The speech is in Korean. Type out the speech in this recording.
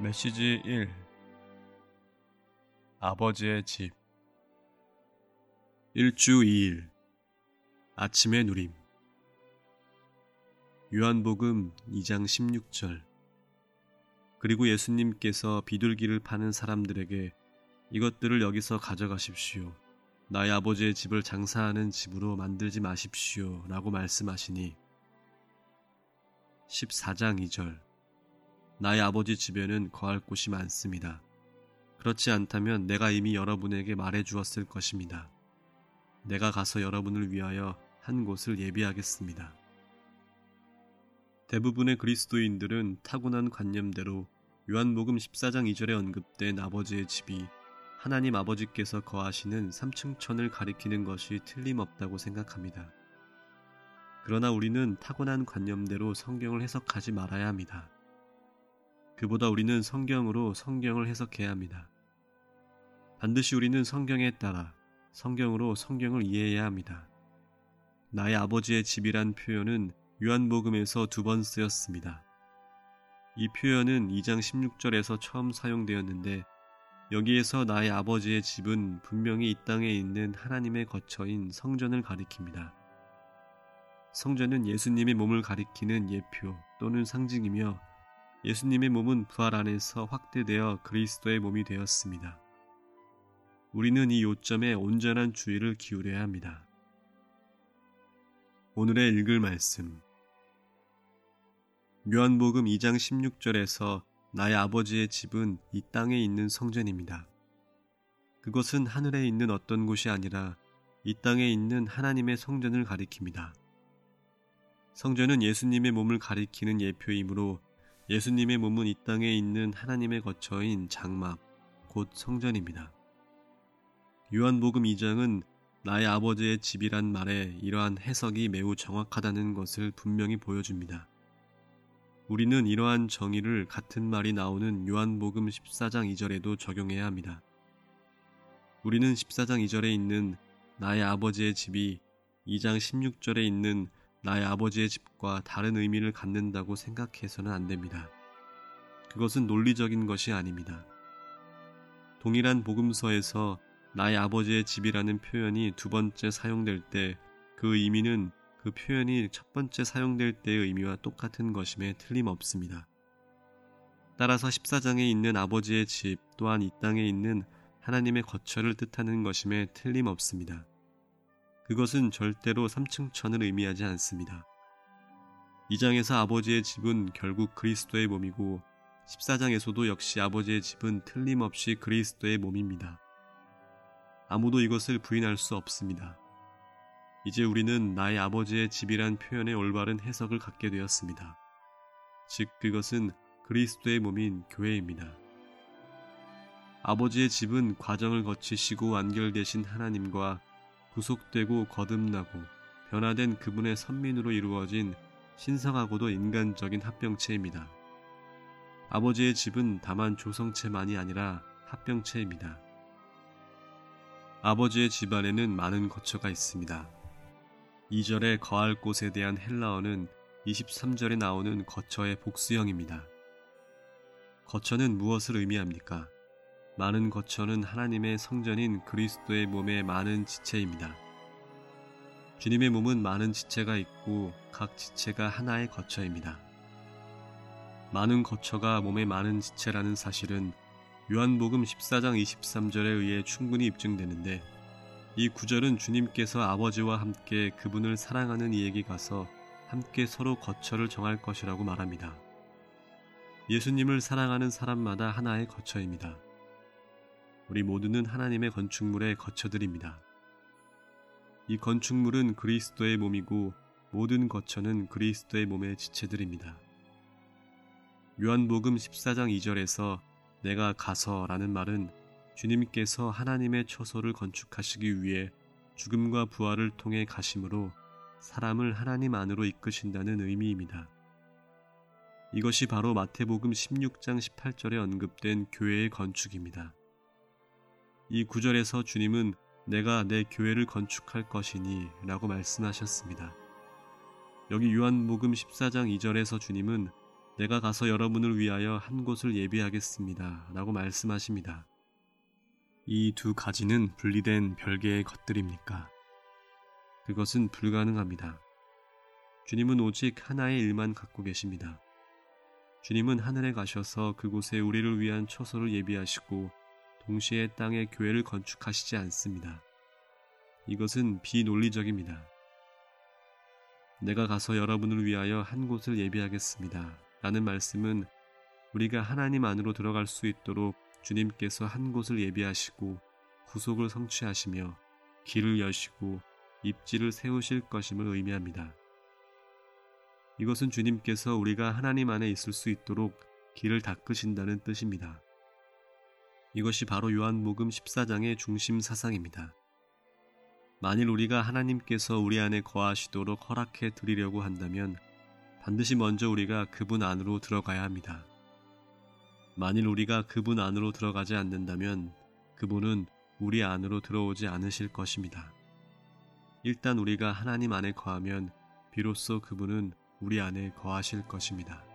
메시지 1 아버지의 집. 일주 2일. 아침의 누림. 요한복음 2장 16절. 그리고 예수님께서 비둘기를 파는 사람들에게 이것들을 여기서 가져가십시오. 나의 아버지의 집을 장사하는 집으로 만들지 마십시오. 라고 말씀하시니 14장 2절 나의 아버지 집에는 거할 곳이 많습니다. 그렇지 않다면 내가 이미 여러분에게 말해 주었을 것입니다. 내가 가서 여러분을 위하여 한 곳을 예비하겠습니다. 대부분의 그리스도인들은 타고난 관념대로 요한복음 14장 2절에 언급된 아버지의 집이 하나님 아버지께서 거하시는 삼층천을 가리키는 것이 틀림없다고 생각합니다. 그러나 우리는 타고난 관념대로 성경을 해석하지 말아야 합니다. 그보다 우리는 성경으로 성경을 해석해야 합니다. 반드시 우리는 성경에 따라 성경으로 성경을 이해해야 합니다. 나의 아버지의 집이란 표현은 요한복음에서 두 번 쓰였습니다. 이 표현은 2장 16절에서 처음 사용되었는데 여기에서 나의 아버지의 집은 분명히 이 땅에 있는 하나님의 거처인 성전을 가리킵니다. 성전은 예수님의 몸을 가리키는 예표 또는 상징이며 예수님의 몸은 부활 안에서 확대되어 그리스도의 몸이 되었습니다. 우리는 이 요점에 온전한 주의를 기울여야 합니다. 오늘의 읽을 말씀. 묘한복음 2장 16절에서 나의 아버지의 집은 이 땅에 있는 성전입니다. 그것은 하늘에 있는 어떤 곳이 아니라 이 땅에 있는 하나님의 성전을 가리킵니다. 성전은 예수님의 몸을 가리키는 예표이므로 예수님의 몸은 이 땅에 있는 하나님의 거처인 장막, 곧 성전입니다. 요한복음 2장은 나의 아버지의 집이란 말에 이러한 해석이 매우 정확하다는 것을 분명히 보여줍니다. 우리는 이러한 정의를 같은 말이 나오는 요한복음 14장 2절에도 적용해야 합니다. 우리는 14장 2절에 있는 나의 아버지의 집이 2장 16절에 있는 나의 아버지의 집과 다른 의미를 갖는다고 생각해서는 안 됩니다. 그것은 논리적인 것이 아닙니다. 동일한 복음서에서 나의 아버지의 집이라는 표현이 두 번째 사용될 때 그 의미는 그 표현이 첫 번째 사용될 때의 의미와 똑같은 것임에 틀림없습니다. 따라서 14장에 있는 아버지의 집 또한 이 땅에 있는 하나님의 거처를 뜻하는 것임에 틀림없습니다. 그것은 절대로 3층천을 의미하지 않습니다. 이 장에서 아버지의 집은 결국 그리스도의 몸이고 14장에서도 역시 아버지의 집은 틀림없이 그리스도의 몸입니다. 아무도 이것을 부인할 수 없습니다. 이제 우리는 나의 아버지의 집이란 표현의 올바른 해석을 갖게 되었습니다. 즉, 그것은 그리스도의 몸인 교회입니다. 아버지의 집은 과정을 거치시고 완결되신 하나님과 구속되고 거듭나고 변화된 그분의 선민으로 이루어진 신성하고도 인간적인 합병체입니다. 아버지의 집은 다만 조성체만이 아니라 합병체입니다. 아버지의 집 안에는 많은 거처가 있습니다. 2절에 거할 곳에 대한 헬라어는 23절에 나오는 거처의 복수형입니다. 거처는 무엇을 의미합니까? 많은 거처는 하나님의 성전인 그리스도의 몸의 많은 지체입니다. 주님의 몸은 많은 지체가 있고 각 지체가 하나의 거처입니다. 많은 거처가 몸의 많은 지체라는 사실은 요한복음 14장 23절에 의해 충분히 입증되는데 이 구절은 주님께서 아버지와 함께 그분을 사랑하는 이에게 가서 함께 서로 거처를 정할 것이라고 말합니다. 예수님을 사랑하는 사람마다 하나의 거처입니다. 우리 모두는 하나님의 건축물의 거처들입니다. 이 건축물은 그리스도의 몸이고 모든 거처는 그리스도의 몸의 지체들입니다. 요한복음 14장 2절에서 내가 가서라는 말은 주님께서 하나님의 처소를 건축하시기 위해 죽음과 부활을 통해 가심으로 사람을 하나님 안으로 이끄신다는 의미입니다. 이것이 바로 마태복음 16장 18절에 언급된 교회의 건축입니다. 이 구절에서 주님은 내가 내 교회를 건축할 것이니 라고 말씀하셨습니다. 여기 요한복음 14장 2절에서 주님은 내가 가서 여러분을 위하여 한 곳을 예비하겠습니다. 라고 말씀하십니다. 이 두 가지는 분리된 별개의 것들입니까? 그것은 불가능합니다. 주님은 오직 하나의 일만 갖고 계십니다. 주님은 하늘에 가셔서 그곳에 우리를 위한 처소를 예비하시고 동시에 땅에 교회를 건축하시지 않습니다. 이것은 비논리적입니다. 내가 가서 여러분을 위하여 한 곳을 예비하겠습니다. 라는 말씀은 우리가 하나님 안으로 들어갈 수 있도록 주님께서 한 곳을 예비하시고 구속을 성취하시며 길을 여시고 입지를 세우실 것임을 의미합니다. 이것은 주님께서 우리가 하나님 안에 있을 수 있도록 길을 닦으신다는 뜻입니다. 이것이 바로 요한복음 14장의 중심 사상입니다. 만일 우리가 하나님께서 우리 안에 거하시도록 허락해 드리려고 한다면 반드시 먼저 우리가 그분 안으로 들어가야 합니다. 만일 우리가 그분 안으로 들어가지 않는다면 그분은 우리 안으로 들어오지 않으실 것입니다. 일단 우리가 하나님 안에 거하면 비로소 그분은 우리 안에 거하실 것입니다.